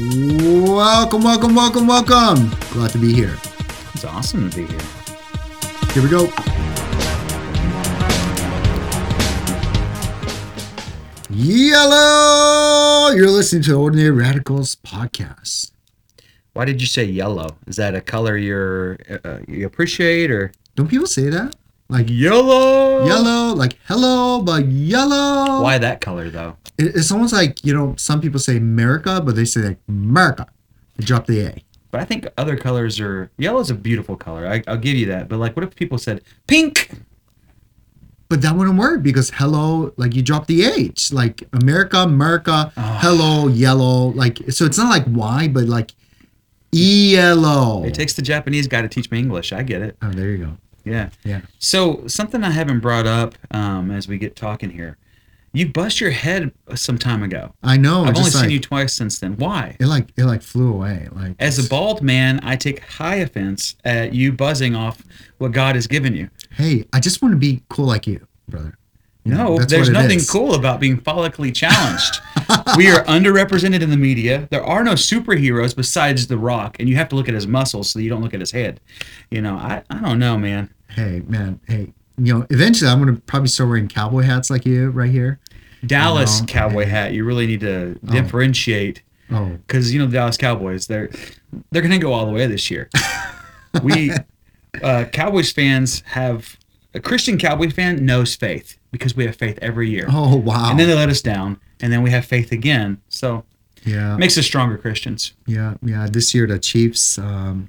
Welcome, welcome, welcome, welcome. Glad to be here. It's awesome to be here. Here we go. Yellow! You're listening to Ordinary Radicals podcast. Why did you say yellow? Is that a color you're uh, you appreciate or Don't people say that? Like yellow? yellow, like hello, but yellow. Why that color though? It- It's almost like, you know, some people say America, but they say like America. They drop the A. But I think other colors are yellow is a beautiful color. I, I'll give you that. But like, what if people said pink? But that wouldn't work because hello, like you drop the H. Like America, America, Ah. hello, yellow. Like so it's not like Y, but like E yellow. It takes the Japanese guy to teach me English. I get it. Oh, there you go. Yeah. Yeah. So something I haven't brought up um, as we get talking here. You bust your head some time ago. I know. I've only just seen you twice since then. Why? It like it like flew away. Like As a bald man, I take high offense at you buzzing off what God has given you. hey, I just want to be cool like you, brother. You know, No, there's nothing cool about being follically challenged. we are underrepresented in the media. There are no superheroes besides The Rock, and you have to look at his muscles so you don't look at his head. You know, I, I don't know, man. Hey, man. Hey, you know, eventually I'm gonna probably start wearing cowboy hats like you right here. Dallas No, cowboy yeah. hat. You really need to differentiate Oh, because you know the Dallas Cowboys. They're they're gonna go all the way this year. we uh, Cowboys fans have a Christian Cowboy fan knows faith because we have faith every year, oh wow. and then they let us down, and then we have faith again. So yeah. makes us stronger Christians. Yeah, yeah. This year the Chiefs, um,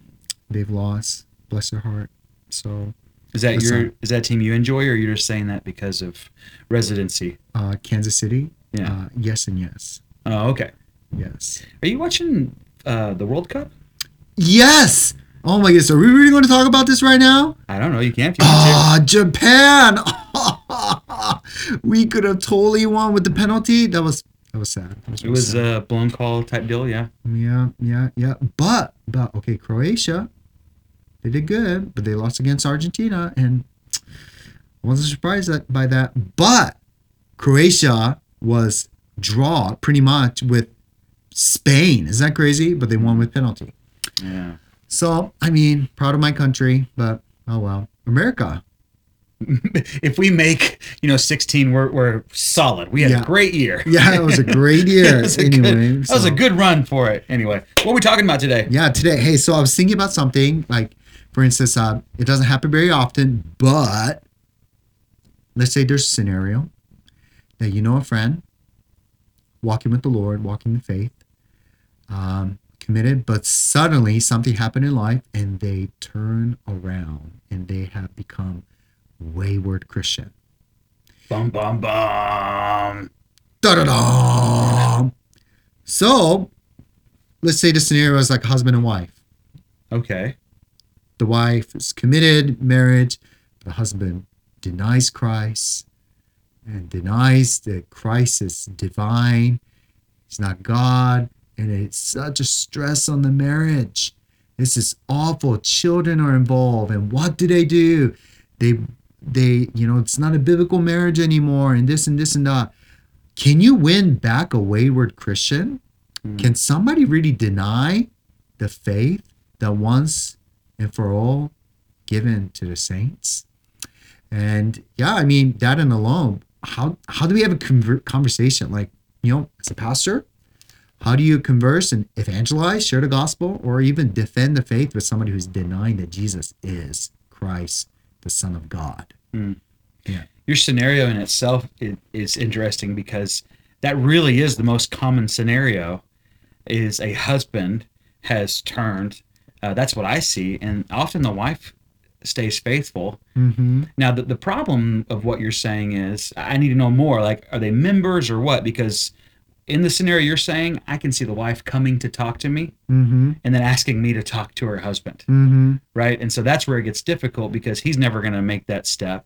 they've lost. Bless their heart. So Is that your is that team you enjoy, or you're just saying that because of residency? uh, Kansas City. Yeah. Uh, yes and yes. Oh, okay. Yes. Are you watching uh, the World Cup? Yes. Oh my goodness. Are we really going to talk about this right now? I don't know. You can't. you. Ah, Japan. We could have totally won with the penalty. That was that was sad. That It was sad. a blown call type deal. Yeah. yeah, yeah, yeah. But but okay, Croatia. They did good, but they lost against Argentina, and I wasn't surprised that, by that. But Croatia was draw pretty much with Spain. Is that crazy? But they won with penalty. Yeah. So I mean, proud of my country, but oh well. America. if we make you know 16 we're, we're solid we had Yeah. a great year Yeah, it was a great year. That was a anyway, good, that was a good run for it anyway what are we talking about today Yeah, today. Hey, so I was thinking about something like, for instance, uh, it doesn't happen very often, but let's say there's a scenario that you know a friend walking with the Lord, walking in faith, um, committed, but suddenly something happened in life and they turn around and they have become wayward Christian. bum bum bum Da da da. So, let's say the scenario is like husband and wife. okay the wife is committed marriage the husband denies christ and denies that christ is divine he's not god and it's such a stress on the marriage this is awful children are involved and what do they do they they you know it's not a biblical marriage anymore and this and this and that can you win back a wayward christian mm-hmm. can somebody really deny the faith that once and for all given to the saints. And yeah, I mean that and alone. How how do we have a conver- conversation? Like you know, as a pastor, how do you converse and evangelize, share the gospel, or even defend the faith with somebody who's denying that Jesus is Christ, the Son of God? Yeah, your scenario in itself is, is interesting because that really is the most common scenario is a husband has turned uh, that's what i see and often the wife stays faithful Mm-hmm. Now, the, the problem of what you're saying is I need to know more. Like, are they members or what? Because in the scenario you're saying, I can see the wife coming to talk to me Mm-hmm. and then asking me to talk to her husband, Mm-hmm. right? And so that's where it gets difficult because he's never going to make that step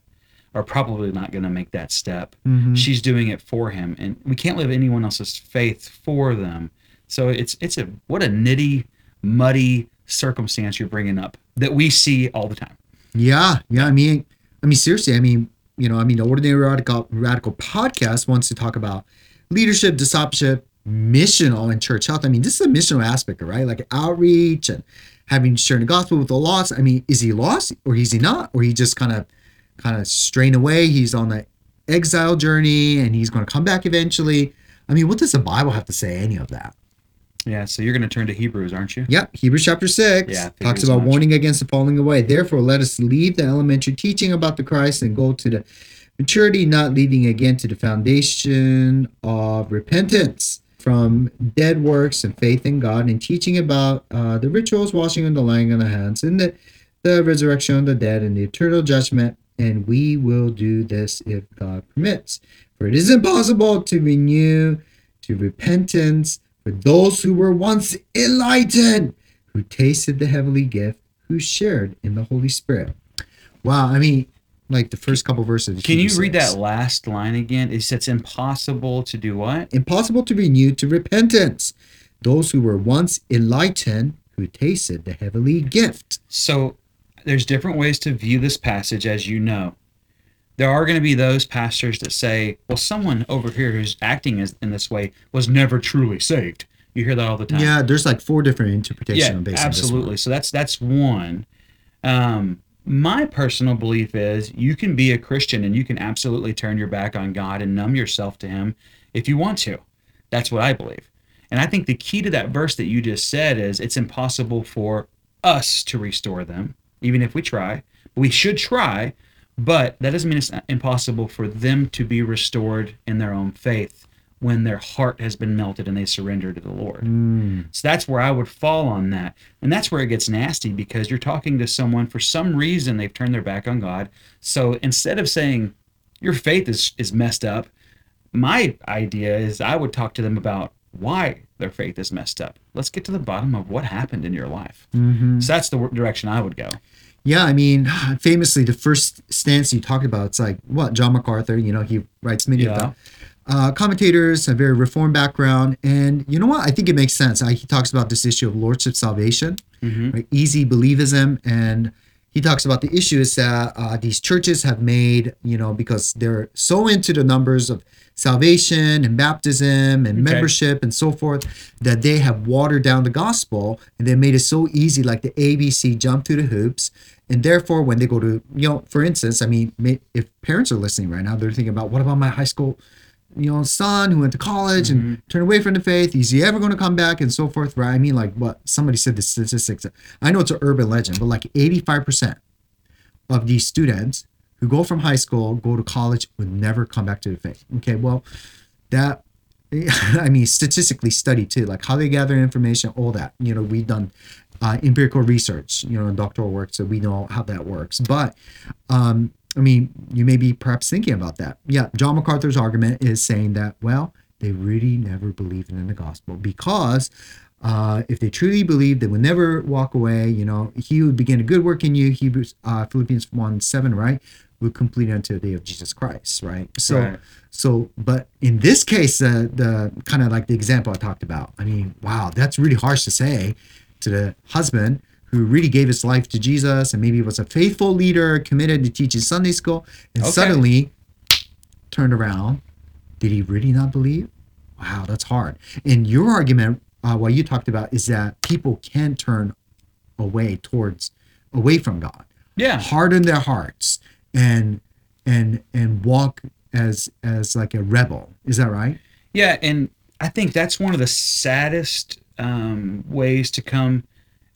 or probably not going to make that step. Mm-hmm. She's doing it for him, and we can't live anyone else's faith for them. So it's it's a what a nitty, muddy circumstance you're bringing up that we see all the time. Yeah, yeah. I mean, I mean, seriously. I mean, you know, I mean, the Ordinary Radical Radical podcast wants to talk about leadership, discipleship, missional in church health. I mean, this is a missional aspect, right? Like outreach and having sharing the gospel with the lost. I mean, is he lost or is he not? Or he just kind of kind of strain away? He's on the exile journey and he's going to come back eventually. I mean, what does the Bible have to say any of that? Yeah, so you're going to turn to Hebrews, aren't you? Yep, Hebrews chapter 6 Yeah, talks about much. warning against the falling away. Therefore, let us leave the elementary teaching about the Christ and go to the maturity, not leading again to the foundation of repentance from dead works and faith in God, and teaching about uh, the rituals, washing and the laying on the hands, and the, the resurrection of the dead, and the eternal judgment. And we will do this if God permits. For it is impossible to renew to repentance for those who were once enlightened, who tasted the heavenly gift, who shared in the Holy Spirit. Wow, I mean, like the first couple verses. Can you read that last line again? It says impossible to do what? Impossible to renew to repentance those who were once enlightened, who tasted the heavenly gift. So there's different ways to view this passage, as you know. There are going to be those pastors that say, well, someone over here who's acting as, in this way was never truly saved. You hear that all the time. Yeah, there's like four different interpretations yeah, based on this one. absolutely. So that's that's one. Um, my personal belief is you can be a Christian and you can absolutely turn your back on God and numb yourself to Him if you want to. That's what I believe. And I think the key to that verse that you just said is it's impossible for us to restore them, even if we try. We should try, but that doesn't mean it's impossible for them to be restored in their own faith when their heart has been melted and they surrender to the Lord. Mm, So that's where I would fall on that. And that's where it gets nasty because you're talking to someone for some reason they've turned their back on God. So instead of saying your faith is is messed up, my idea is I would talk to them about why their faith is messed up. Let's get to the bottom of what happened in your life. mhm. So that's the direction I would go. Yeah, I mean, famously, the first stance you talked about, it's like what John MacArthur. You know, he writes many of Yeah. Uh, commentators, a very reform background, and you know what? I think it makes sense. I, he talks about this issue of lordship salvation, hmm right? easy believism, and he talks about the issues that uh, these churches have made, you know, because they're so into the numbers of salvation and baptism and Okay. membership and so forth that they have watered down the gospel and they made it so easy, like the ABC jump through the hoops. And therefore, when they go to, you know, for instance, I mean, may- if parents are listening right now, they're thinking about what about my high school, you know, son who went to college and turned away from the faith? Is he ever going to come back and so forth? Right? I mean, like what somebody said the statistics. I know it's an urban legend, but like 85% of these students who go from high school, go to college, would never come back to the faith. Okay, well, that I mean, statistically studied too, like how they gather information, all that. You know, we've done uh, empirical research, you know, in doctoral work, so we know how that works. But um, I mean, you may be perhaps thinking about that. Yeah, John MacArthur's argument is saying that, well, they really never believed in the gospel because uh, if they truly believed, they would never walk away. You know, he would begin a good work in you, Hebrews, uh, Philippians 1 7, right? Would complete until the day of Jesus Christ, right? So, Right. so, but in this case, uh, the kind of like the example I talked about, I mean, wow, that's really harsh to say to the husband who really gave his life to Jesus and maybe was a faithful leader, committed to teaching Sunday school, and Okay. suddenly turned around. Did he really not believe? Wow, that's hard. And your argument, uh, what you talked about, is that people can turn away towards, away from God, Yeah. harden their hearts, and and and walk as as like a rebel. Is that right? Yeah, and I think that's one of the saddest um, ways to come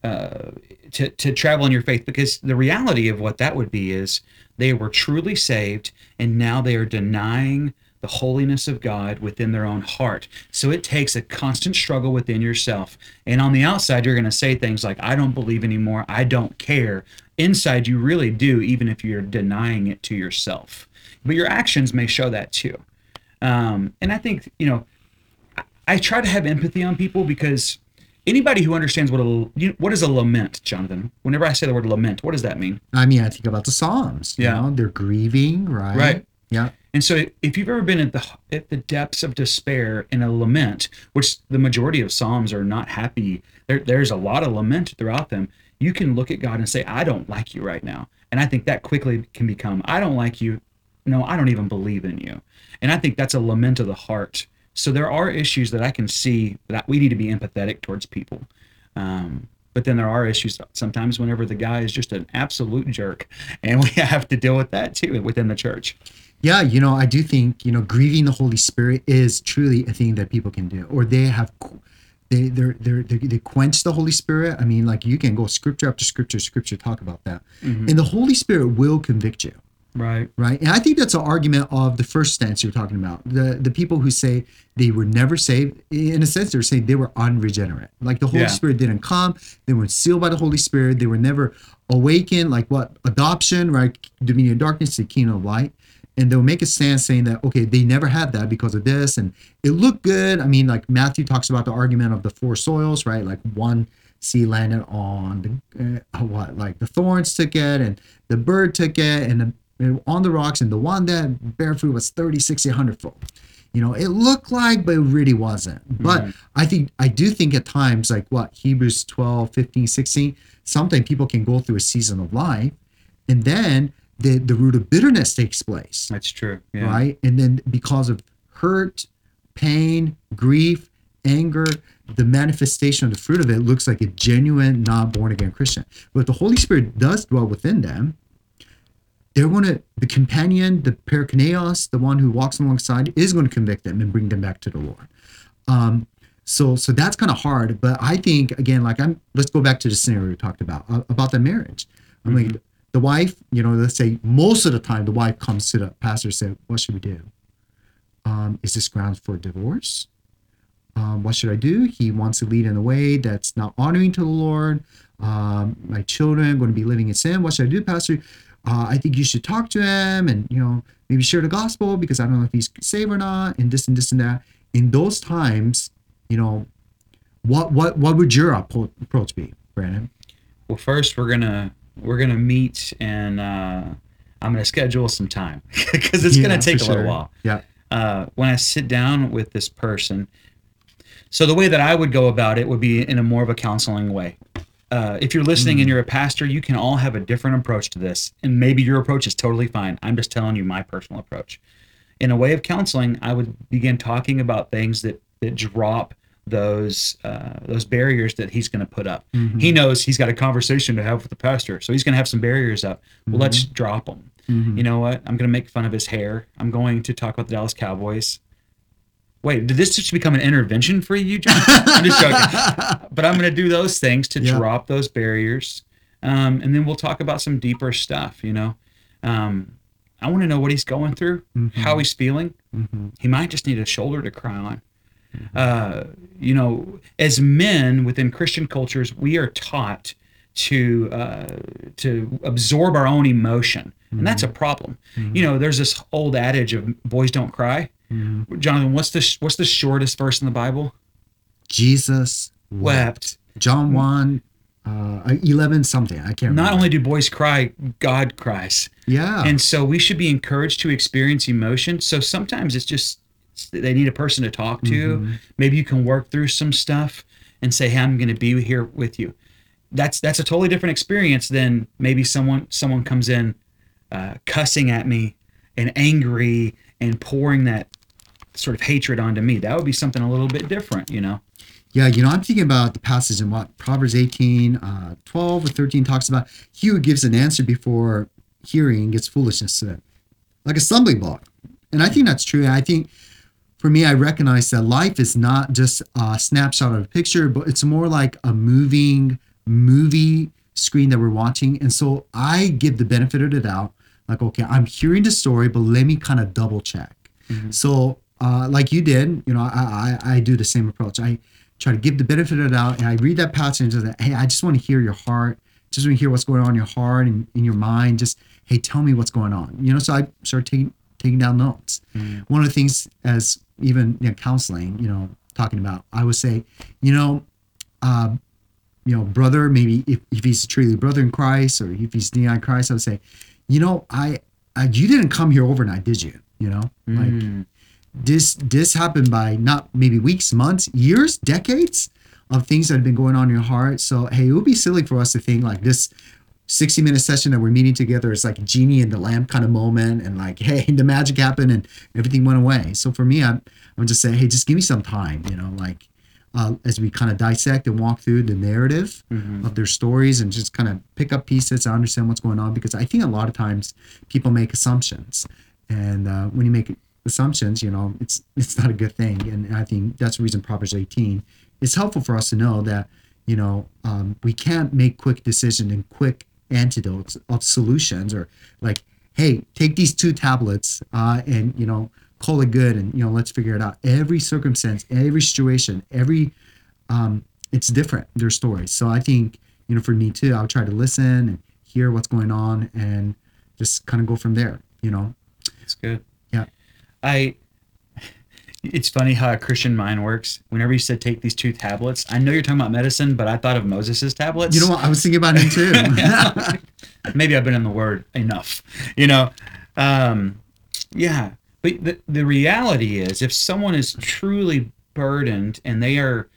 uh, to to travel in your faith because the reality of what that would be is they were truly saved and now they are denying the holiness of God within their own heart. So it takes a constant struggle within yourself. And on the outside, you're going to say things like, I don't believe anymore. I don't care. Inside, you really do, even if you're denying it to yourself. But your actions may show that too. Um, and I think, you know, I, I try to have empathy on people because anybody who understands what a you what is a lament, Jonathan. Whenever I say the word lament, what does that mean? I mean, I think about the Psalms. You Yeah. know, they're grieving, right? Right. Yeah. And so, if you've ever been at the at the depths of despair in a lament, which the majority of psalms are not happy, there, there's a lot of lament throughout them. You can look at God and say, "I don't like you right now," and I think that quickly can become, "I don't like you." No, I don't even believe in you. And I think that's a lament of the heart So there are issues that I can see that we need to be empathetic towards people. Um, but then there are issues sometimes whenever the guy is just an absolute jerk, and we have to deal with that too within the church. Yeah, you know, I do think you know grieving the Holy Spirit is truly a thing that people can do, or they have they they're, they're, they they quench the Holy Spirit. I mean, like you can go scripture after scripture, scripture talk about that, Mhm. and the Holy Spirit will convict you. Right. right? And I think that's an argument of the first stance you're talking about. The the people who say they were never saved, in a sense, they're saying they were unregenerate. Like the Holy Yeah. Spirit didn't come, they weren't sealed by the Holy Spirit, they were never awakened, like what adoption, right? Dominion of darkness, the kingdom of light. And they'll make a stance saying that okay, they never had that because of this, and it looked good. I mean, like Matthew talks about the argument of the four soils, right? Like one seed landed on the uh, what, like the thorns took it, and the bird took it, and the on the rocks and the one that bear fruit was 30 60 100 fold you know it looked like but it really wasn't but Mhm. i think i do think at times like what hebrews 12 15 16 sometimes people can go through a season of life and then the the root of bitterness takes place That's true. Yeah. right and then because of hurt pain grief anger the manifestation of the fruit of it looks like a genuine not born again christian but the holy spirit does dwell within them they're going to the companion the parakletos the one who walks alongside is going to convict them and bring them back to the lord um so so that's kind of hard but i think again like i'm let's go back to the scenario we talked about uh, about the marriage. I mean the wife you know let's say most of the time the wife comes to the pastor and say what should we do? Um, is this grounds for divorce? Um, what should i do? He wants to lead in a way that's not honoring to the lord. Um, my children are going to be living in sin. What should i do pastor uh, I think you should talk to him and you know maybe share the gospel because I don't know if he's saved or not, and this and this and that. In those times, you know, what what what would your approach be, Brandon? Well, first we're gonna we're gonna meet and uh, I'm gonna schedule some time because it's Yeah, gonna take a for little while. Yeah. Uh, when I sit down with this person, so the way that I would go about it would be in a more of a counseling way. Uh, if you're listening Mm. and you're a pastor, you can all have a different approach to this, and maybe your approach is totally fine. I'm just telling you my personal approach. In a way of counseling, I would begin talking about things that that drop those uh, those barriers that he's going to put up. Mm-hmm. He knows he's got a conversation to have with the pastor, so he's going to have some barriers up. Well, let's drop them. Mhm. You know what? I'm going to make fun of his hair. I'm going to talk about the Dallas Cowboys. Wait, did this just become an intervention for you, John? I'm just joking. But I'm going to do those things to Yeah. drop those barriers, um, and then we'll talk about some deeper stuff. You know, um, I want to know what he's going through, Mhm. how he's feeling. Mhm. He might just need a shoulder to cry on. Uh, you know, as men within Christian cultures, we are taught to uh, to absorb our own emotion, and that's a problem. You know, there's this old adage of boys don't cry. Mhm. Jonathan, what's the sh- what's the shortest verse in the Bible? Jesus Wept. John one, uh, eleven something. I can't. Remember. Not remember. only do boys cry, God cries. yeah. And so we should be encouraged to experience emotion. So sometimes it's just they need a person to talk to. Mhm. Maybe you can work through some stuff and say, "Hey, I'm going to be here with you." That's that's a totally different experience than maybe someone someone comes in uh, cussing at me and angry and pouring that sort of hatred onto me. That would be something a little bit different, you know. Yeah, you know, I'm thinking about the passage in what Proverbs 18, uh, 12 or 13 talks about he who gives an answer before hearing gets foolishness to them, like a stumbling block. And I think that's true. And I think for me, I recognize that life is not just a snapshot of a picture, but it's more like a moving movie screen that we're watching. And so I give the benefit of the doubt, like, okay, I'm hearing the story, but let me kind of double check. Mhm. So, uh, like you did, you know, I, I I do the same approach. I try to give the benefit of the doubt, and I read that passage and say, hey, I just want to hear your heart. Just want to hear what's going on in your heart and in your mind. Just hey, tell me what's going on. You know, so I start taking taking down notes. Mhm. One of the things, as even you know, counseling, you know, talking about, I would say, you know, uh, you know, brother, maybe if, if he's truly a brother in Christ or if he's denying Christ, I would say, you know, I, I you didn't come here overnight, did you? You know, like Mm. this this happened by not maybe weeks, months, years, decades of things that have been going on in your heart. So hey, it would be silly for us to think like this 60 minute session that we're meeting together is like a genie in the lamp kind of moment and like hey the magic happened and everything went away so for me i'm, I'm just saying hey just give me some time you know like uh, as we kind of dissect and walk through the narrative Mhm. of their stories and just kind of pick up pieces to understand what's going on because i think a lot of times people make assumptions and uh, when you make assumptions you know it's it's not a good thing and i think that's the reason proverbs 18 is helpful for us to know that you know um, we can't make quick decisions and quick antidotes of solutions or like hey take these two tablets uh, and you know call it good and you know let's figure it out every circumstance every situation every um, it's different their stories so i think you know for me too i'll try to listen and hear what's going on and just kind of go from there you know It's good. Yeah. I. It's funny how a Christian mind works. Whenever you said take these two tablets, I know you're talking about medicine, but I thought of Moses' tablets. you know what i was thinking about him too Maybe I've been in the Word enough, you know. Um, yeah, but the the reality is, if someone is truly burdened and they are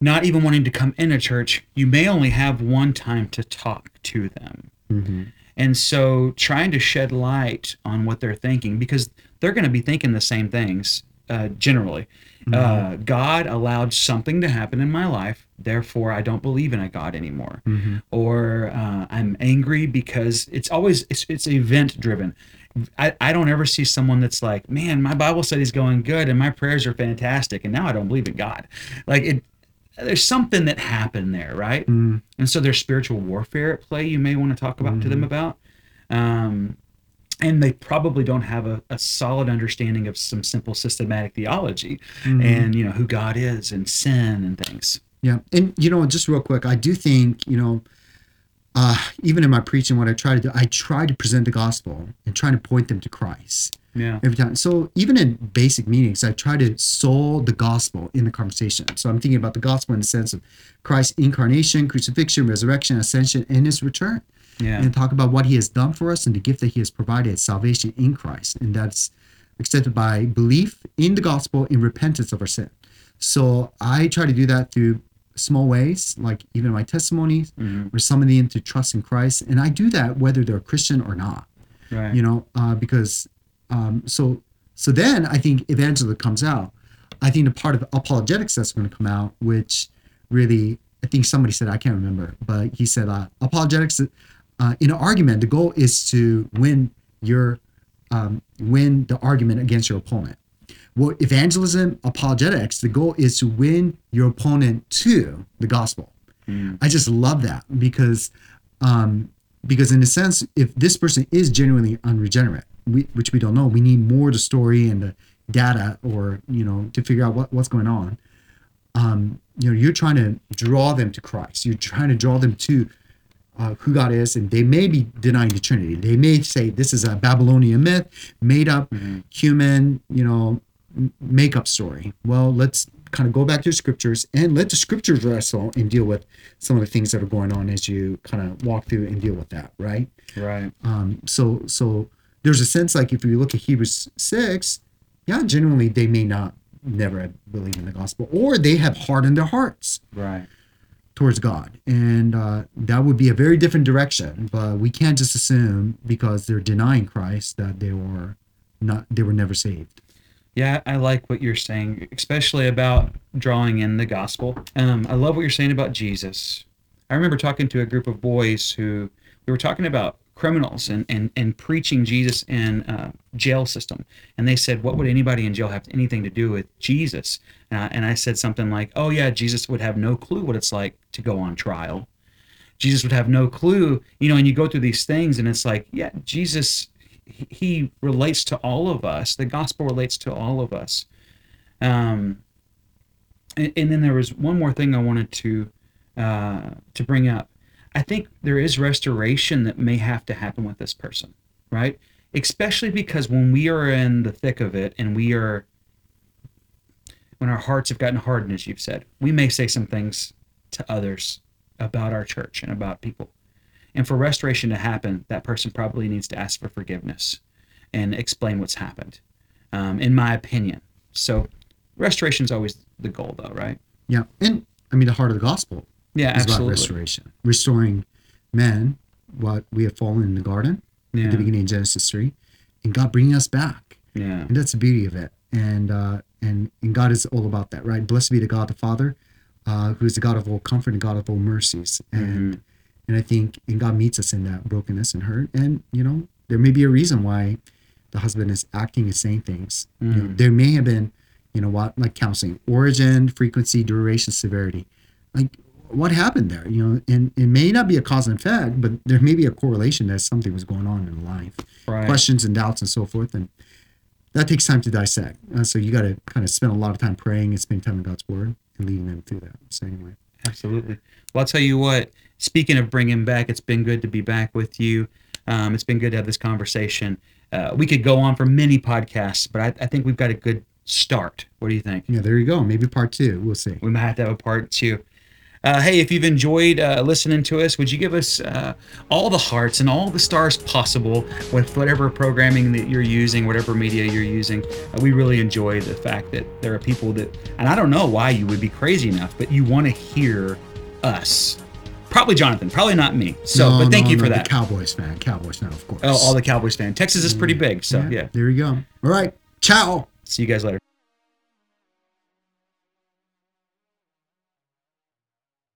not even wanting to come in a church, you may only have one time to talk to them. Mhm. And so trying to shed light on what they're thinking because they're going to be thinking the same things uh, generally. Uh, God allowed something to happen in my life, therefore I don't believe in a God anymore. Mhm. Or uh, I'm angry because it's always it's, it's event driven. I, I don't ever see someone that's like, man, my Bible study's going good and my prayers are fantastic, and now I don't believe in God. Like it, there's something that happened there, right? Mm. and so there's spiritual warfare at play you may want to talk about to them about um, and they probably don't have a, a solid understanding of some simple systematic theology Mhm. and you know who god is and sin and things Yeah, and you know, just real quick, I do think you know, uh, even in my preaching, what I try to do, I try to present the gospel and try to point them to Christ yeah every time. So even in basic meetings, I try to soul the gospel in the conversation. So I'm thinking about the gospel in the sense of Christ's incarnation, crucifixion, resurrection, ascension, and his return, yeah and talk about what he has done for us and the gift that he has provided, salvation in Christ, and that's accepted by belief in the gospel in repentance of our sin. So I try to do that through small ways, like even my testimonies, Mhm. or summoning them to trust in Christ, and I do that whether they're Christian or not right you know, uh, because um, so so then I think evangelism comes out. I think the part of apologetics that's going to come out, which really I think somebody said I can't remember, but he said uh, apologetics uh, in an argument the goal is to win your um, win the argument against your opponent. Well, evangelism, apologetics, the goal is to win your opponent to the gospel. Mm. I just love that because um, because in a sense, if this person is genuinely unregenerate, we, which we don't know, we need more the story and the data, or you know, to figure out what, what's going on. Um, you know, you're trying to draw them to Christ. You're trying to draw them to uh, who God is, and they may be denying the Trinity. They may say this is a Babylonian myth, made up Mhm. human, you know, makeup story. Well, let's kind of go back to the scriptures and let the scriptures wrestle and deal with some of the things that are going on as you kind of walk through and deal with that, right? right Um, so, so there's a sense like if you look at Hebrews six, yeah, generally they may not never believe in the gospel, or they have hardened their hearts right towards God, and uh, that would be a very different direction. But we can't just assume because they're denying Christ that they were not, they were never saved. Yeah, I like what you're saying, especially about drawing in the gospel. Um, I love what you're saying about Jesus. I remember talking to a group of boys who we were talking about criminals and, and, and preaching Jesus in jail system. And they said, what would anybody in jail have anything to do with Jesus? Uh, and I said something like, oh, yeah, Jesus would have no clue what it's like to go on trial. Jesus would have no clue, you know, and you go through these things and it's like, yeah, Jesus, he- relates to all of us. The gospel relates to all of us. Um, and, and then there was one more thing I wanted to uh, to bring up. I think there is restoration that may have to happen with this person, right? Especially because when we are in the thick of it and we are when our hearts have gotten hardened, as you've said, we may say some things to others about our church and about people. And for restoration to happen, that person probably needs to ask for forgiveness and explain what's happened, um, in my opinion. So, restoration is always the goal, though, right? Yeah, and I mean the heart of the gospel Yeah, is about absolutely. restoration, restoring men what we have fallen in the garden at the beginning of Genesis three, and God bringing us back. Yeah. And that's the beauty of it. And uh, and and God is all about that, right? Blessed be the God the Father, uh, who is the God of all comfort and God of all mercies. And Mhm. And I think and God meets us in that brokenness and hurt. And you know, there may be a reason why the husband is acting and saying things. You know, Mhm. there may have been, you know, what like counseling, origin, frequency, duration, severity. Like what happened there? You know, and it may not be a cause and effect, but there may be a correlation that something was going on in life Right. questions and doubts and so forth and that takes time to dissect uh, so you got to kind of spend a lot of time praying and spending time in god's word and leading them through that so anyway Absolutely. Well, I'll tell you what. Speaking of bringing back, it's been good to be back with you. Um, it's been good to have this conversation. Uh, we could go on for many podcasts, but I, I think we've got a good start. What do you think? yeah there you go maybe part two we'll see We might have to have a part two. Uh, hey, if you've enjoyed uh, listening to us, would you give us uh, all the hearts and all the stars possible with whatever programming that you're using, whatever media you're using? Uh, we really enjoy the fact that there are people that, and I don't know why you would be crazy enough, but you want to hear us. Probably Jonathan, probably not me. So, No, but thank no, you no, for the that. cowboys fan cowboys fan of course Oh, all the Cowboys fan. Texas is pretty big, so yeah. there you go all right ciao See you guys later.